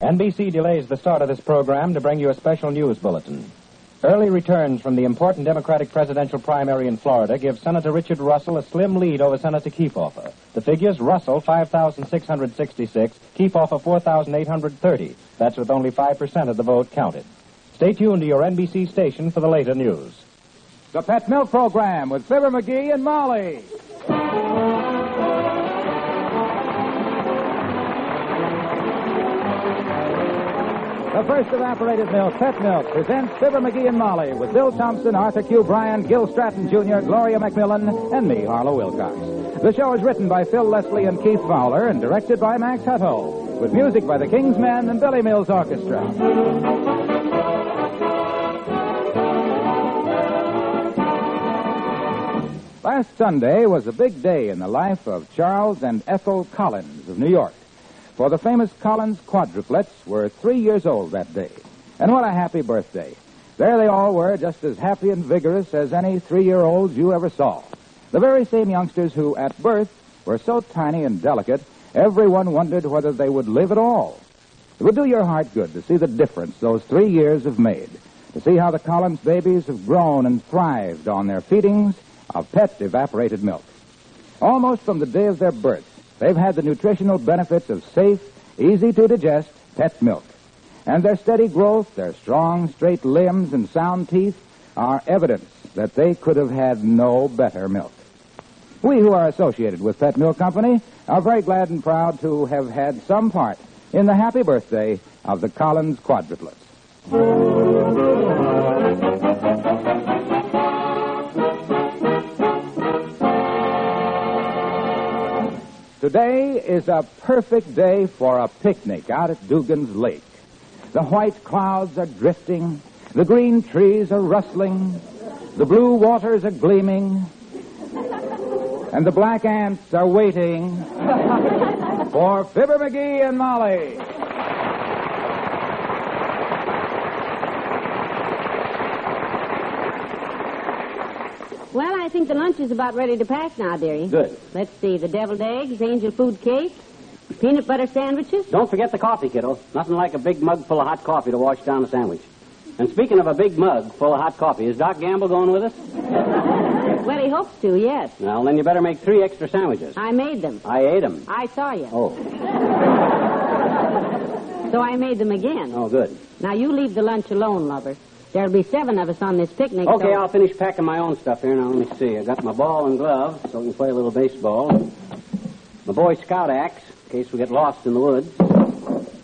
NBC delays the start of this program to bring you a special news bulletin. Early returns from the important Democratic presidential primary in Florida give Senator Richard Russell a slim lead over Senator Kefauver. The figures Russell 5,666, Kefauver 4,830. That's with only 5% of the vote counted. Stay tuned to your NBC station for the later news. The Pet Milk Program with Fibber McGee and Molly. The first evaporated milk, Pet Milk, presents Fibber McGee and Molly with Bill Thompson, Arthur Q. Bryan, Gil Stratton Jr., Gloria McMillan, and me, Harlow Wilcox. The show is written by Phil Leslie and Keith Fowler and directed by Max Hutto, with music by the King's Men and Billy Mills Orchestra. Last Sunday was a big day in the life of Charles and Ethel Collins of New York. For the famous Collins quadruplets were three years old that day. And what a happy birthday. There they all were, just as happy and vigorous as any three year olds you ever saw. The very same youngsters who, at birth, were so tiny and delicate, everyone wondered whether they would live at all. It would do your heart good to see the difference those three years have made, to see how the Collins babies have grown and thrived on their feedings of pet evaporated milk. Almost from the day of their birth, they've had the nutritional benefits of safe, easy to digest pet milk. And their steady growth, their strong, straight limbs, and sound teeth are evidence that they could have had no better milk. We who are associated with Pet Milk Company are very glad and proud to have had some part in the happy birthday of the Collins quadruplets. Today is a perfect day for a picnic out at Dugan's Lake. The white clouds are drifting, the green trees are rustling, the blue waters are gleaming, and the black ants are waiting for Fibber McGee and Molly. Well, I think the lunch is about ready to pack now, dearie. Good. Let's see. The deviled eggs, angel food cake, peanut butter sandwiches. Don't forget the coffee, kiddo. Nothing like a big mug full of hot coffee to wash down a sandwich. And speaking of a big mug full of hot coffee, is Doc Gamble going with us? Well, he hopes to, yes. Well, then you better make three extra sandwiches. I made them. I ate them. I saw you. Oh, So I made them again. oh, good. Now, you leave the lunch alone, lover. There'll be seven of us on this picnic. Okay, so... I'll finish packing my own stuff here. Now, let me see. I got my ball and glove, so we can play a little baseball. My Boy Scout axe, in case we get lost in the woods.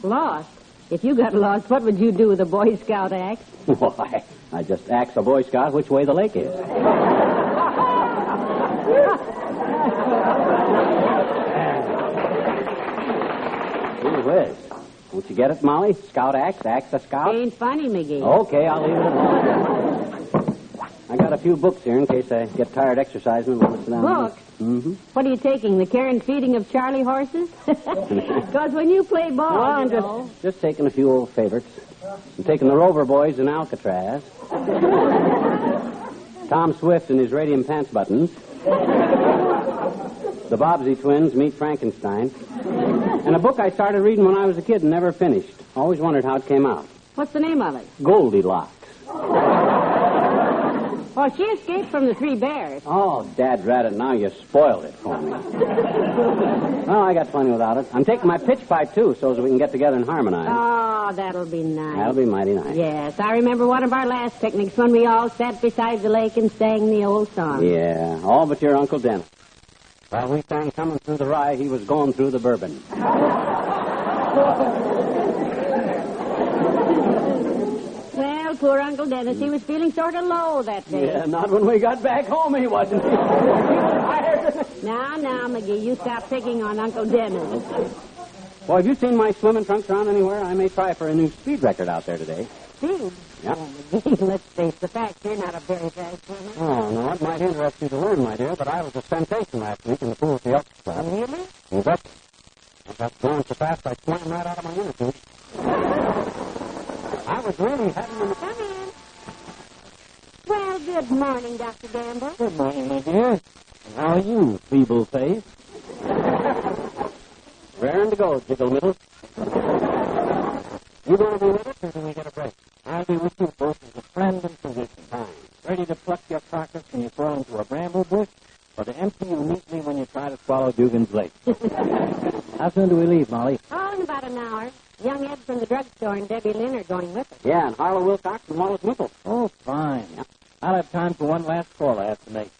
Lost? If you got lost, what would you do with a Boy Scout axe? Why, I just ask a Boy Scout which way the lake is. Whiz. Don't you get it, Molly? Scout axe, axe a scout? Ain't funny, McGee. Okay, I'll leave it alone. I got a few books here in case I get tired exercising and want to sit down. Books? Mm-hmm. What are you taking? The care and feeding of Charlie horses? Because when you play ball, No, I'm you know... just, just taking a few old favorites. I'm taking the Rover Boys in Alcatraz. Tom Swift and his radium pants buttons. The Bobbsey twins meet Frankenstein. And a book I started reading when I was a kid and never finished. Always wondered how it came out. What's the name of it? Goldilocks. Oh, she escaped from the three bears. Oh, Dad rat it, now you spoiled it for me. well, I got plenty without it. I'm taking my pitch pipe, too, so as we can get together and harmonize. Oh, that'll be nice. That'll be mighty nice. Yes, I remember one of our last picnics when we all sat beside the lake and sang the old song. Yeah, all but your Uncle Dennis. While we sang coming through the rye, he was going through the bourbon. Well, poor Uncle Dennis, he was feeling sort of low that day. Yeah, not when we got back home, he wasn't. Now, now, McGee, you stop picking on Uncle Dennis. Well, have you seen my swimming trunks around anywhere? I may try for a new speed record out there today. Steve? Yeah. Oh, McGee, let's face the fact, you're not a very fast swimmer. Oh, no, it might interest you to learn, my dear, but I was a sensation last week in the pool at the Elks Club. Really? You bet. I got going so fast I swam right out of my inner tube. I was really having an... Come in. Well, good morning, Dr. Gamble. Good morning, my dear. How are you, feeble face? Raring to go, Jiggle Middle. You going to be with us, or do we get a break? I'll be with you both as a friend and physician. Fine. Ready to pluck your carcass when you fall into a bramble bush, or to empty you neatly when you try to swallow Dugan's Lake? How soon do we leave, Molly? Oh, in about an hour. Young Ed from the drugstore and Debbie Lynn are going with us. Yeah, and Harlow Wilcox and Wallace Mickle. Oh, fine. I'll have time for one last call I have to make.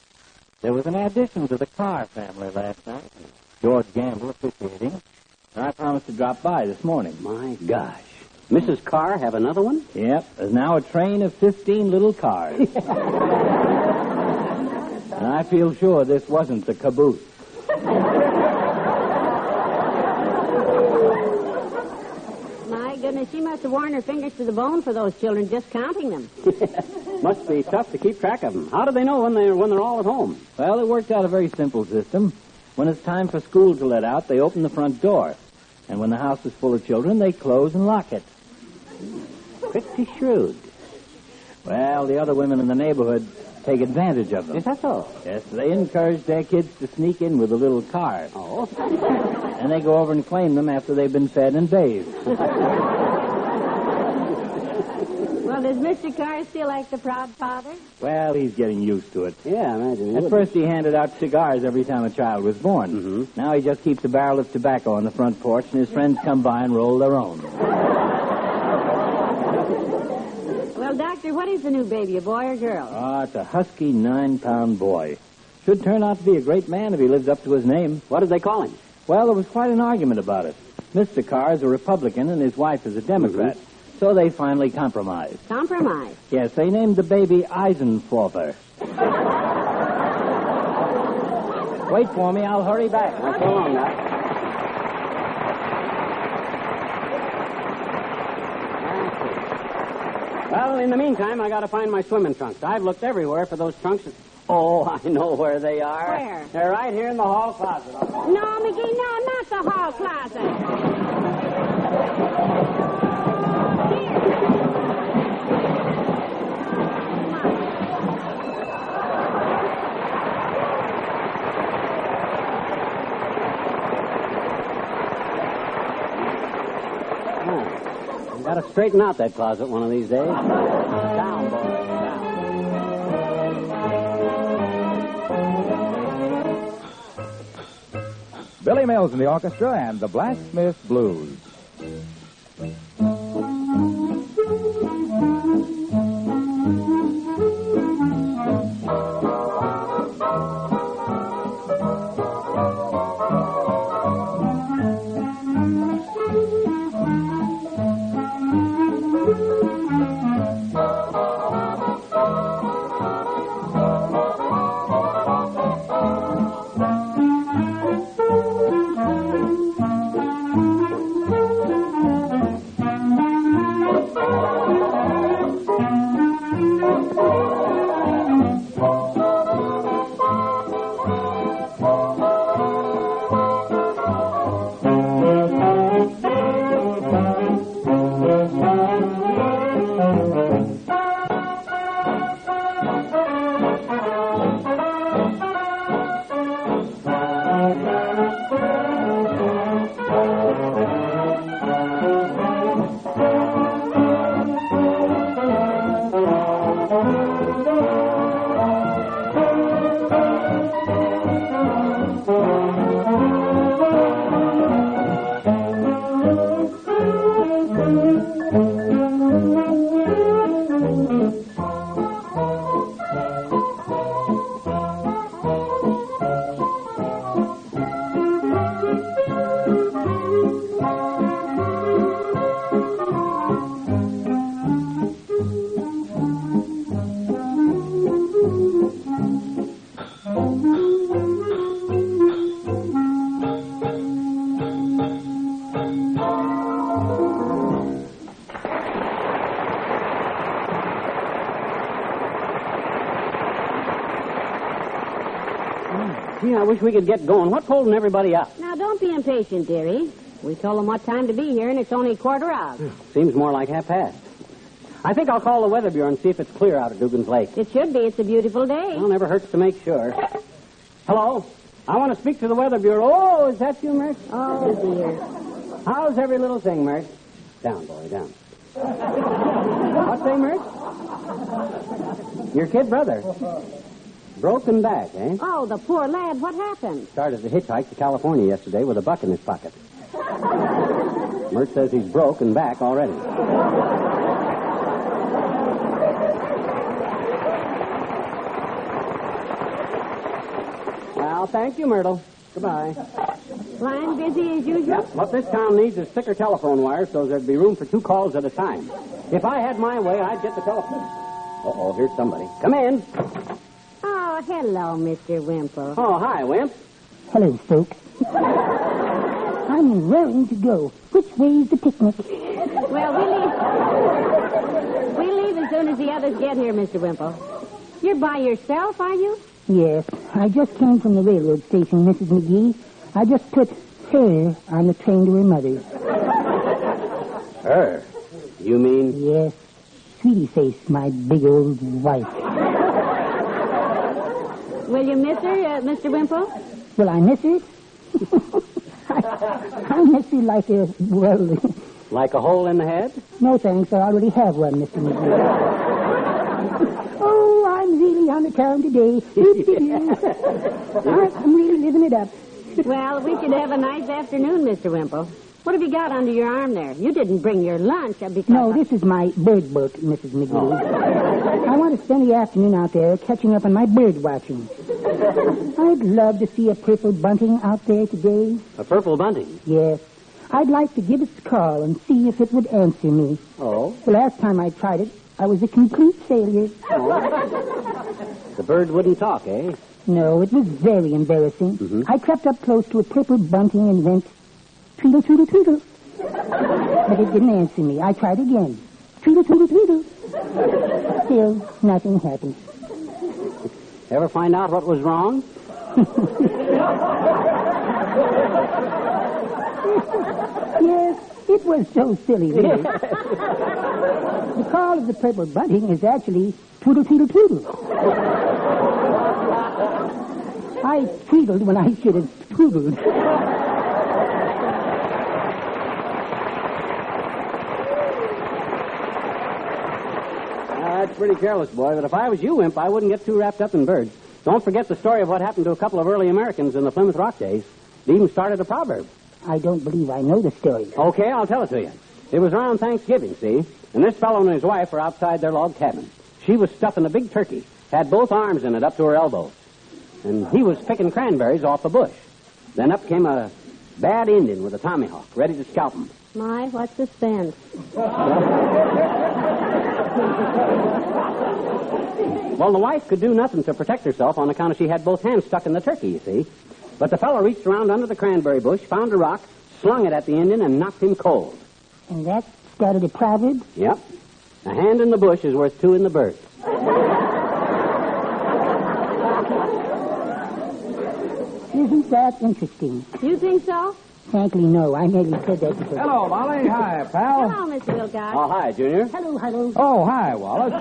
There was an addition to the Carr family last night. George Gamble officiating. And I promised to drop by this morning. My gosh. Mrs. Carr have another one? Yep, there's now a train of 15 little cars. and I feel sure this wasn't the caboose. My goodness, she must have worn her fingers to the bone for those children just counting them. Must be tough to keep track of them. How do they know when they're when they're all at home? Well, it worked out a very simple system. When it's time for school to let out, they open the front door. And when the house is full of children, they close and lock it. Pretty shrewd. Well, the other women in the neighborhood take advantage of them. Is that so? Yes, they encourage their kids to sneak in with the little cars. Oh. And they go over and claim them after they've been fed and bathed. Well, does Mr. Carr still like the proud father? Well, he's getting used to it. Yeah, I imagine. he At would. first, he handed out cigars every time a child was born. Mhm. Now he just keeps a barrel of tobacco on the front porch, and his friends come by and roll their own. Well, Doctor, what is the new baby, a boy or girl? Ah, it's a husky nine-pound boy. Should turn out to be a great man if he lives up to his name. What did they call him? Well, there was quite an argument about it. Mr. Carr is a Republican and his wife is a Democrat. So they finally compromised. Compromise. Yes, they named the baby Eisenforfer. Wait for me, I'll hurry back. Not so long, Doc. Well, in the meantime, I got to find my swimming trunks. I've looked everywhere for those trunks. Oh, I know where they are. Where? They're right here in the hall closet. No, McGee, no, not the hall closet. Got to straighten out that closet one of these days. Down, boys, down. Billy Mills in the orchestra and the Blacksmith Blues. Gee, I wish we could get going. What's holding everybody up? Now, don't be impatient, dearie. We told them what time to be here, and it's only a quarter of. Seems more like half past. I think I'll call the Weather Bureau and see if it's clear out at Dugan's Lake. It should be. It's a beautiful day. Well, never hurts to make sure. Hello? I want to speak to the Weather Bureau. Oh, is that you, Mert? Oh, dear. How's every little thing, Mert? Down, boy, down. What's say, Mert? Your kid brother. Broken back, eh? Oh, the poor lad. What happened? Started to hitchhike to California yesterday with a buck in his pocket. Mert says he's broken back already. Well, thank you, Myrtle. Goodbye. Flying busy as usual? What this town needs is thicker telephone wires so there'd be room for two calls at a time. If I had my way, I'd get the telephone. Uh-oh, here's somebody. Come in. Oh, hello, Mr. Wimple. Oh, hi, Wimp. Hello, folks. I'm raring to go. Which way's the picnic? Well, we leave. We leave as soon as the others get here, Mr. Wimple. You're by yourself, are you? Yes, I just came from the railroad station, Mrs. McGee. I just put her on the train to her mother's. Her? You mean? Yes, sweetie face, my big old wife. Will you miss her, uh, Mr. Wimple? Will I miss her? I, I miss her like a, well, Like a hole in the head? no thanks, I already have one, Mr. McGee. oh, I'm really on the town today. I, I'm really living it up. Well, we should have a nice afternoon, Mr. Wimple. What have you got under your arm there? You didn't bring your lunch uh, because... No, this is my bird book, Mrs. McGee. I want to spend the afternoon out there catching up on my bird watching. I'd love to see a purple bunting out there today. A purple bunting. Yes. I'd like to give it a call and see if it would answer me. Oh? The last time I tried it, I was a complete failure. Oh. The bird wouldn't talk, eh? No, it was very embarrassing. Mm-hmm. I crept up close to a purple bunting and went, tweedle, tweedle, tweedle. but it didn't answer me. I tried again. Tweedle, tweedle, tweedle. Still, nothing happened. Ever find out what was wrong? Yes, it was so silly, really. the call of the purple bunting is actually twiddle, tweedle, tweedle. I tweedled when I should have twiddled. That's pretty careless, boy. But if I was you, Wimp, I wouldn't get too wrapped up in birds. Don't forget the story of what happened to a couple of early Americans in the Plymouth Rock days. It even started a proverb. I don't believe I know the story. Okay, I'll tell it to you. It was around Thanksgiving, see? And this fellow and his wife were outside their log cabin. She was stuffing a big turkey, had both arms in it up to her elbows. And he was picking cranberries off a bush. Then up came a bad Indian with a tomahawk, ready to scalp him. My, what suspense. Well, the wife could do nothing to protect herself on account of she had both hands stuck in the turkey, you see. But the fellow reached around under the cranberry bush, found a rock, slung it at the Indian, and knocked him cold. And that started a proverb? Yep. A hand in the bush is worth two in the bird. Isn't that interesting? You think so? Frankly, no. I merely said that because... Hello, Molly. Hi, pal. Hello, Mr. Wilcox. Oh, hi, Junior. Hello, hello. Oh, hi, Wallace.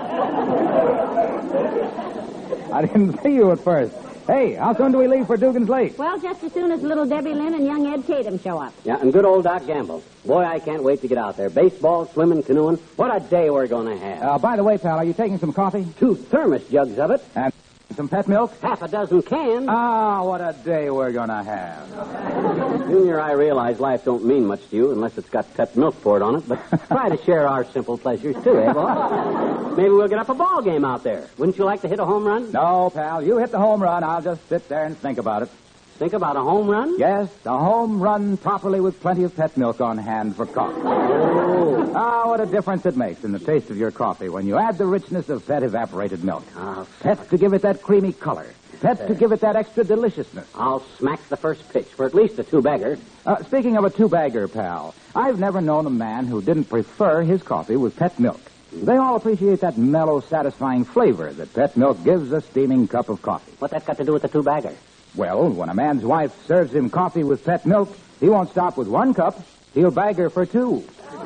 I didn't see you at first. Hey, how soon do we leave for Dugan's Lake? Well, just as soon as little Debbie Lynn and young Ed Tatum show up. Yeah, and good old Doc Gamble. Boy, I can't wait to get out there. Baseball, swimming, canoeing. What a day we're going to have. Uh, by the way, pal, are you taking some coffee? Two thermos jugs of it, And some pet milk? half a dozen cans. Ah, what a day we're going to have. Junior, I realize life don't mean much to you unless it's got pet milk poured on it, but try to share our simple pleasures too, eh, boy? Maybe we'll get up a ball game out there. Wouldn't you like to hit a home run? No, pal, you hit the home run. I'll just sit there and think about it. Think about a home run? Yes, a home run properly with plenty of pet milk on hand for coffee. Oh. Ah, what a difference it makes in the taste of your coffee when you add the richness of pet evaporated milk. I'll, Pet to give it that creamy color. Pet to give it that extra deliciousness. I'll smack the first pitch for at least a two-bagger. Uh, speaking of a two-bagger, pal, I've never known a man who didn't prefer his coffee with pet milk. They all appreciate that mellow, satisfying flavor that pet milk gives a steaming cup of coffee. What that got to do with the two-bagger? Well, when a man's wife serves him coffee with pet milk, he won't stop with one cup. He'll bag her for two.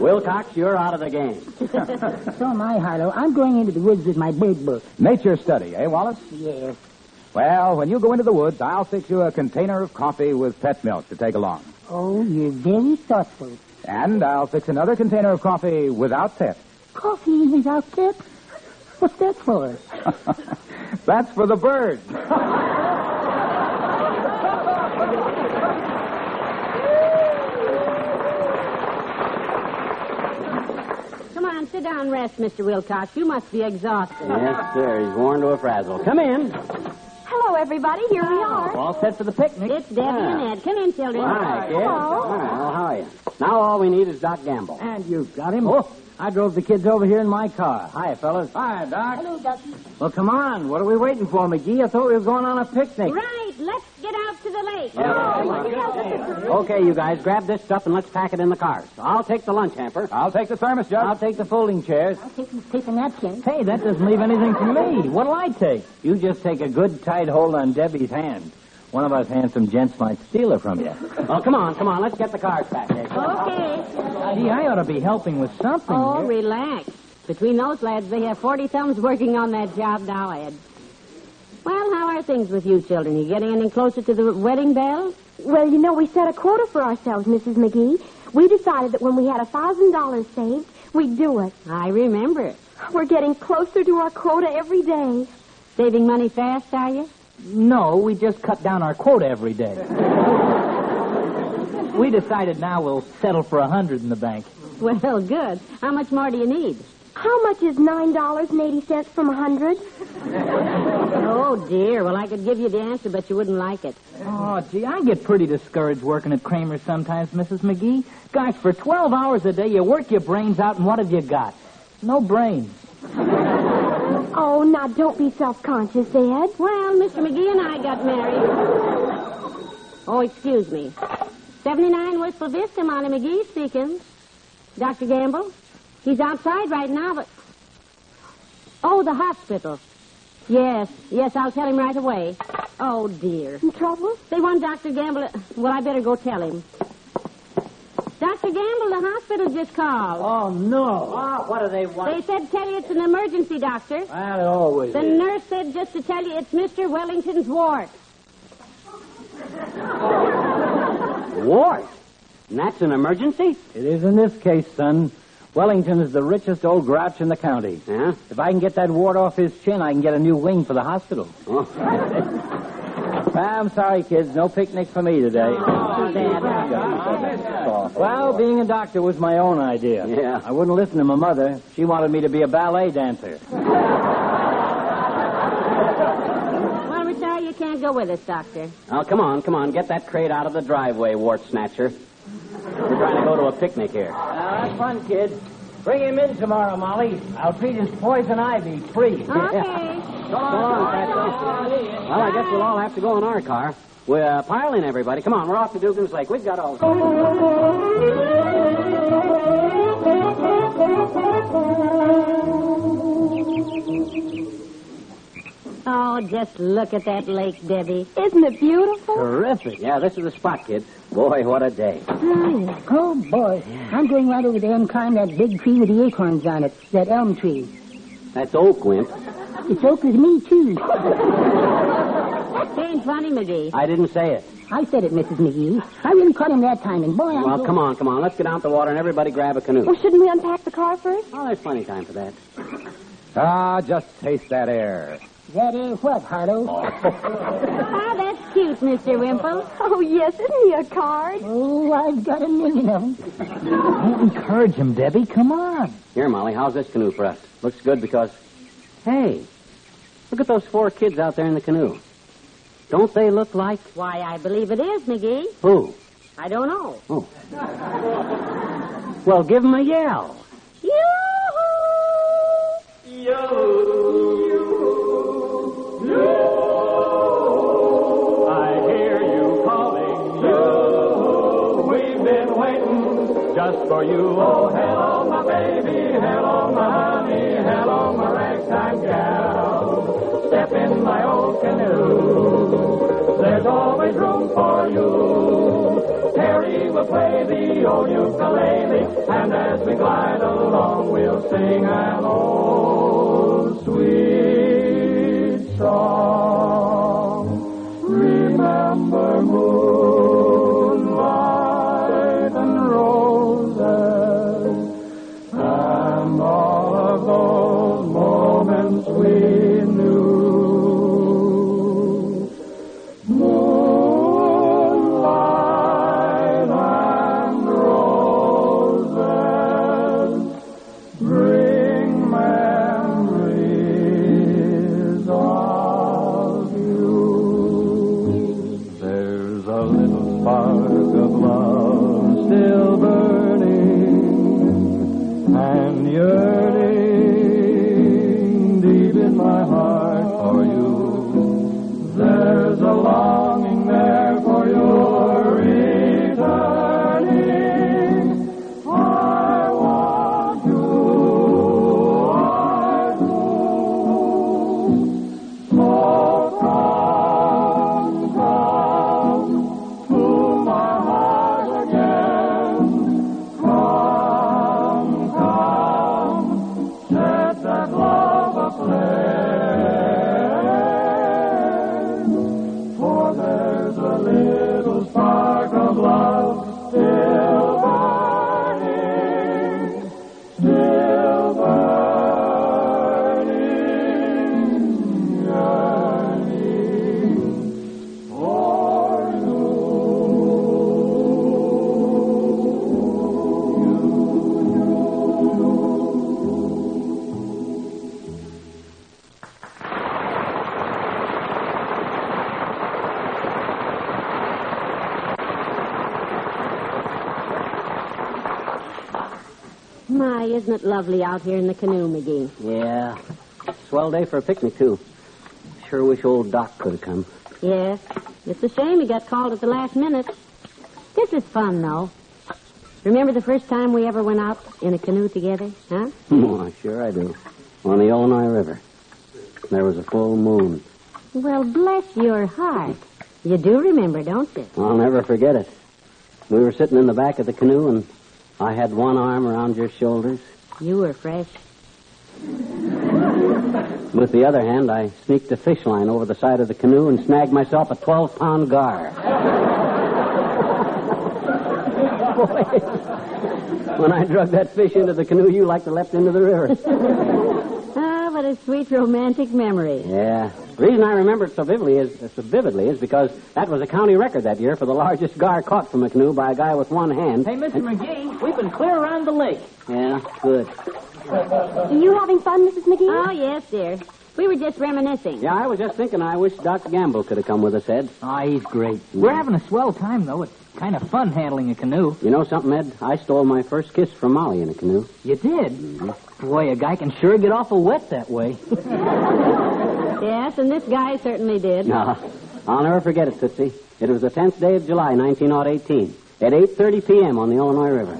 Wilcox, you're out of the game. So am I, Harlow. I'm going into the woods with my bird book. Nature study, eh, Wallace? Yes. Well, when you go into the woods, I'll fix you a container of coffee with pet milk to take along. Oh, you're very thoughtful. And I'll fix another container of coffee without pet. Coffee without pep? What's that for? That's for the birds. Come on, sit down and rest, Mr. Wilcox. You must be exhausted. yes, sir. He's worn to a frazzle. Come in. Hello, everybody. Here we are. All set for the picnic. It's Debbie and Ed. Come in, children. Hi, kid. Hello. All right, well, how are you? Now all we need is Doc Gamble. And you've got him. Oh, I drove the kids over here in my car. Hi, fellas. Hi, Doc. Hello, Ducky. Well, come on. What are we waiting for, McGee? I thought we were going on a picnic. Right, let's get out to the lake. Oh, okay, you guys, grab this stuff and let's pack it in the cars. I'll take the lunch hamper. I'll take the thermos, Judge. I'll take the folding chairs. I'll take these paper napkins. Hey, that doesn't leave anything for me. What'll I take? You just take a good tight hold on Debbie's hand. One of us handsome gents might steal her from you. Well, come on, come on. Let's get the cars back? Okay. Uh, Gee, I ought to be helping with something. Oh, here. relax. Between those lads, they have 40 thumbs working on that job now, Ed. Well, how are things with you children? Are you getting any closer to the wedding bell? Well, you know, we set a quota for ourselves, Mrs. McGee. We decided that when we had a thousand dollars saved, we'd do it. I remember. We're getting closer to our quota every day. Saving money fast, are you? No, we just cut down our quota every day. we decided now we'll settle for a hundred in the bank. Well, good. How much more do you need? How much is nine dollars and eighty cents from a hundred? Oh, dear. Well, I could give you the answer, but you wouldn't like it. Oh, gee, I get pretty discouraged working at Kramer's sometimes, Mrs. McGee. Gosh, for 12 hours a day, you work your brains out, and what have you got? No brains. Oh, now don't be self-conscious, Ed. Well, Mr. McGee and I got married. Oh, excuse me. 79 Wistful Vista, Molly McGee speaking. Dr. Gamble? He's outside right now, but... Oh, the hospital. Yes, yes, I'll tell him right away. Oh, dear. In trouble? They want Dr. Gamble... Well, I better go tell him. Dr. Gamble, the hospital just called. Oh, no. Oh, what do they want? They said tell you it's an emergency, doctor. Well, it always The is. nurse said just to tell you it's Mr. Wellington's ward. Ward. And that's an emergency? It is in this case, son. Wellington is the richest old grouch in the county. Yeah? If I can get that wart off his chin, I can get a new wing for the hospital. Oh. I'm sorry, kids. No picnic for me today. Well, being a doctor was my own idea. Yeah. I wouldn't listen to my mother. She wanted me to be a ballet dancer. Well, we're sorry you can't go with us, doctor. Oh, come on, come on. Get that crate out of the driveway, wart snatcher. We're trying to go to a picnic here. Now, that's fun, kid. Bring him in tomorrow, Molly. I'll treat his poison ivy free. Okay. So long, Patsy. Well, I guess we'll all have to go in our car. We're uh, pile in, everybody. Come on, we're off to Dugan's Lake. We've got all. Oh, just look at that lake, Debbie. Isn't it beautiful? Terrific. Yeah, this is the spot, kid. Boy, what a day. Oh, boy. I'm going right over there and climb that big tree with the acorns on it, that elm tree. That's oak, Wimp. It's oak with me, too. Ain't funny, McGee. I didn't say it. I said it, Mrs. McGee. I really caught him that time, and boy, I'm Well, so- come on, come on. Let's get out the water and everybody grab a canoe. Well, shouldn't we unpack the car first? Oh, there's plenty of time for that. Ah, just taste that air. That is what, Harlow? Ah, that's cute, Mr. Wimple. Oh, yes. Isn't he a card? Oh, I've got a million of them. Don't encourage him, Debbie. Come on. Here, Molly, how's this canoe for us? Looks good because, hey, Look at those four kids out there in the canoe. Don't they look like Why, I believe it is, McGee. who? I don't know. Oh. Well, give them a yell. Yo! Yell you! I hear you calling you. We've been waiting just for you. Oh, hello, Step in my old canoe. There's always room for you. Harry will play the old ukulele, and as we glide along, we'll sing an old sweet song. Isn't it lovely out here in the canoe, McGee? Yeah. Swell day for a picnic, too. Sure wish old Doc could have come. Yes. It's a shame he got called at the last minute. This is fun, though. Remember the first time we ever went out in a canoe together, huh? Oh, sure I do. On the Illinois River. There was a full moon. Well, bless your heart. You do remember, don't you? I'll never forget it. We were sitting in the back of the canoe, and I had one arm around your shoulders. You were fresh. With the other hand, I sneaked a fish line over the side of the canoe and snagged myself a 12 pound gar. Boy, when I drug that fish into the canoe, you like to leapt into the river. What a sweet romantic memory. Yeah. The reason I remember it so vividly is so vividly is because that was a county record that year for the largest gar caught from a canoe by a guy with one hand. Hey, Mr. McGee, we've been clear around the lake. Yeah, good. Are you having fun, Mrs. McGee? Oh, yes, dear. We were just reminiscing. Yeah, I was just thinking I wish Dr. Gamble could have come with us, Ed. Ah, he's great. We're having a swell time, though. It's kind of fun handling a canoe. You know something, Ed? I stole my first kiss from Molly in a canoe. You did? Boy, a guy can sure get awful wet that way. Yes, and this guy certainly did. No, I'll never forget it, Tootsie. It was the 10th day of July, 1918, at 8.30 p.m. on the Illinois River.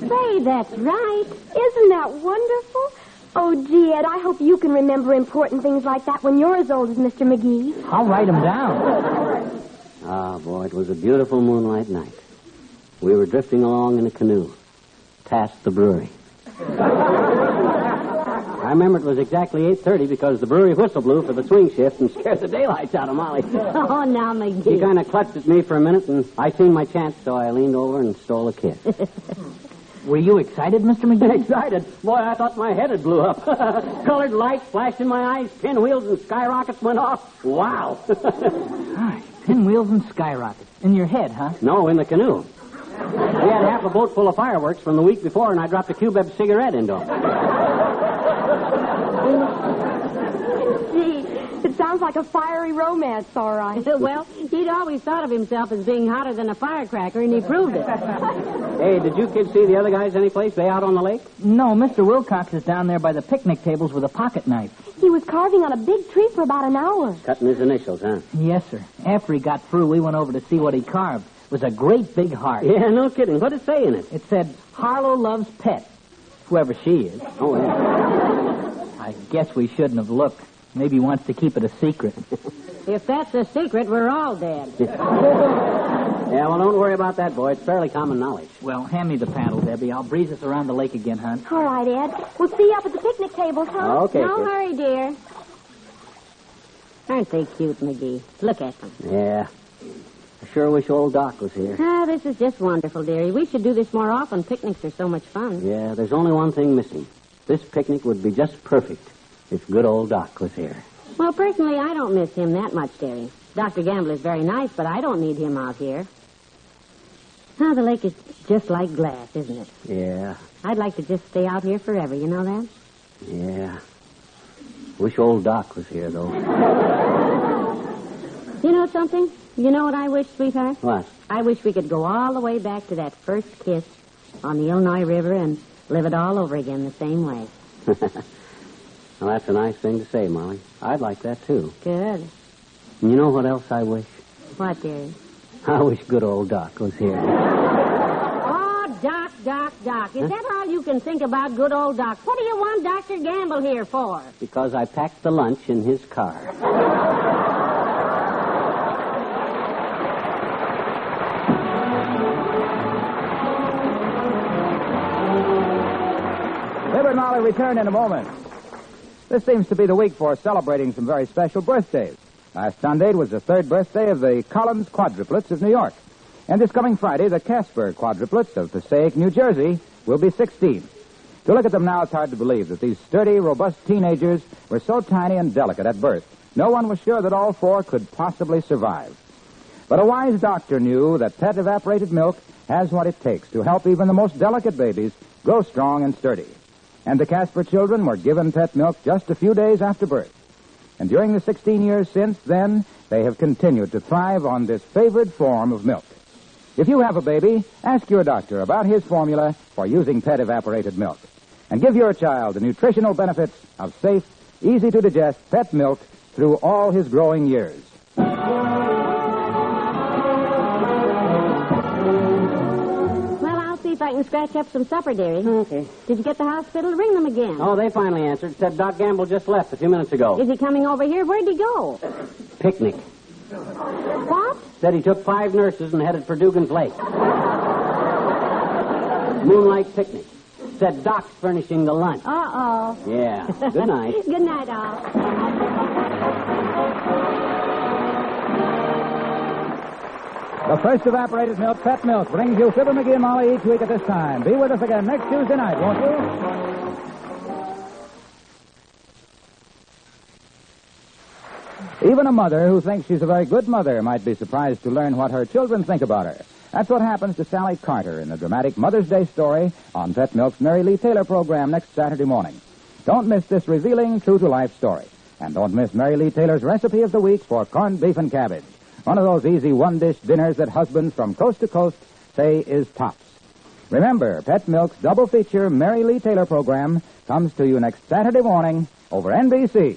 Say, that's right. Isn't that wonderful? Oh, gee, Ed, I hope you can remember important things like that when you're as old as Mr. McGee. I'll write him down. Ah, boy, it was a beautiful moonlight night. We were drifting along in a canoe, past the brewery. I remember it was exactly 8.30 because the brewery whistle blew for the swing shift and scared the daylights out of Molly. Oh, now, McGee. He kind of clutched at me for a minute, and I seen my chance, so I leaned over and stole a kiss. Were you excited, Mr. McGee? Excited. Boy, I thought my head had blew up. Colored lights flashed in my eyes, pinwheels and skyrockets went off. Wow. Gosh, pinwheels and skyrockets. In your head, huh? no, in the canoe. We had half a boat full of fireworks from the week before, and I dropped a cubeb cigarette into him. Gee, it sounds like a fiery romance, all right. well, he'd always thought of himself as being hotter than a firecracker, and he proved it. Hey, did you kids see the other guys anyplace? They out on the lake? No, Mr. Wilcox is down there by the picnic tables with a pocket knife. He was carving on a big tree for about an hour. Cutting his initials, huh? Yes, sir. After he got through, we went over to see what he carved. It was a great big heart. Yeah, no kidding. What'd it say in it? It said, Harlow loves pet. Whoever she is. Oh, yeah. I guess we shouldn't have looked. Maybe he wants to keep it a secret. If that's a secret, we're all dead. Yeah, well, don't worry about that, boy. It's fairly common knowledge. Well, hand me the paddle, Debbie. I'll breeze us around the lake again, hon. All right, Ed. We'll see you up at the picnic table, huh? Oh, okay, no kid. hurry, dear. Aren't they cute, McGee? Look at them. Yeah. I sure wish old Doc was here. Ah, this is just wonderful, dearie. We should do this more often. Picnics are so much fun. Yeah, there's only one thing missing. This picnic would be just perfect if good old Doc was here. Well, personally, I don't miss him that much, dearie. Dr. Gamble is very nice, but I don't need him out here. Ah, the lake is just like glass, isn't it? Yeah, I'd like to just stay out here forever, you know that? yeah. Wish old Doc was here, though. You know something? You know what I wish, sweetheart? What? I wish we could go all the way back to that first kiss on the Illinois River and live it all over again the same way. Well, that's a nice thing to say, Molly. I'd like that, too. Good. And you know what else I wish? What, dearie? I wish good old Doc was here. Oh, Doc, Doc, Doc. Is that all you can think about, good old Doc? What do you want Dr. Gamble here for? Because I packed the lunch in his car. Fib and Molly return in a moment. This seems to be the week for celebrating some very special birthdays. Last Sunday was the third birthday of the Collins quadruplets of New York. And this coming Friday, the Casper quadruplets of Passaic, New Jersey, will be 16. To look at them now, it's hard to believe that these sturdy, robust teenagers were so tiny and delicate at birth. No one was sure that all four could possibly survive. But a wise doctor knew that pet evaporated milk has what it takes to help even the most delicate babies grow strong and sturdy. And the Casper children were given pet milk just a few days after birth. And during the 16 years since then, they have continued to thrive on this favored form of milk. If you have a baby, ask your doctor about his formula for using pet evaporated milk. And give your child the nutritional benefits of safe, easy to digest pet milk through all his growing years. If I can scratch up some supper, dearie. Oh, okay. Did you get the hospital? Ring them again. Oh, they finally answered. Said Doc Gamble just left a few minutes ago. Is he coming over here? Where'd he go? Picnic. What? Said he took five nurses and headed for Dugan's Lake. Moonlight picnic. Said Doc's furnishing the lunch. Uh-oh. Yeah. Good night. Good night, all. The first evaporated milk, Pet Milk, brings you Fibber McGee and Molly each week at this time. Be with us again next Tuesday night, won't you? Even a mother who thinks she's a very good mother might be surprised to learn what her children think about her. That's what happens to Sally Carter in the dramatic Mother's Day story on Pet Milk's Mary Lee Taylor program next Saturday morning. Don't miss this revealing, true to life story. And don't miss Mary Lee Taylor's recipe of the week for corned beef and cabbage. One of those easy one dish dinners that husbands from coast to coast say is tops. Remember, Pet Milk's double feature Mary Lee Taylor program comes to you next Saturday morning over NBC.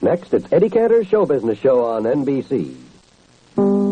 Next, it's Eddie Cantor's Show Business Show on NBC.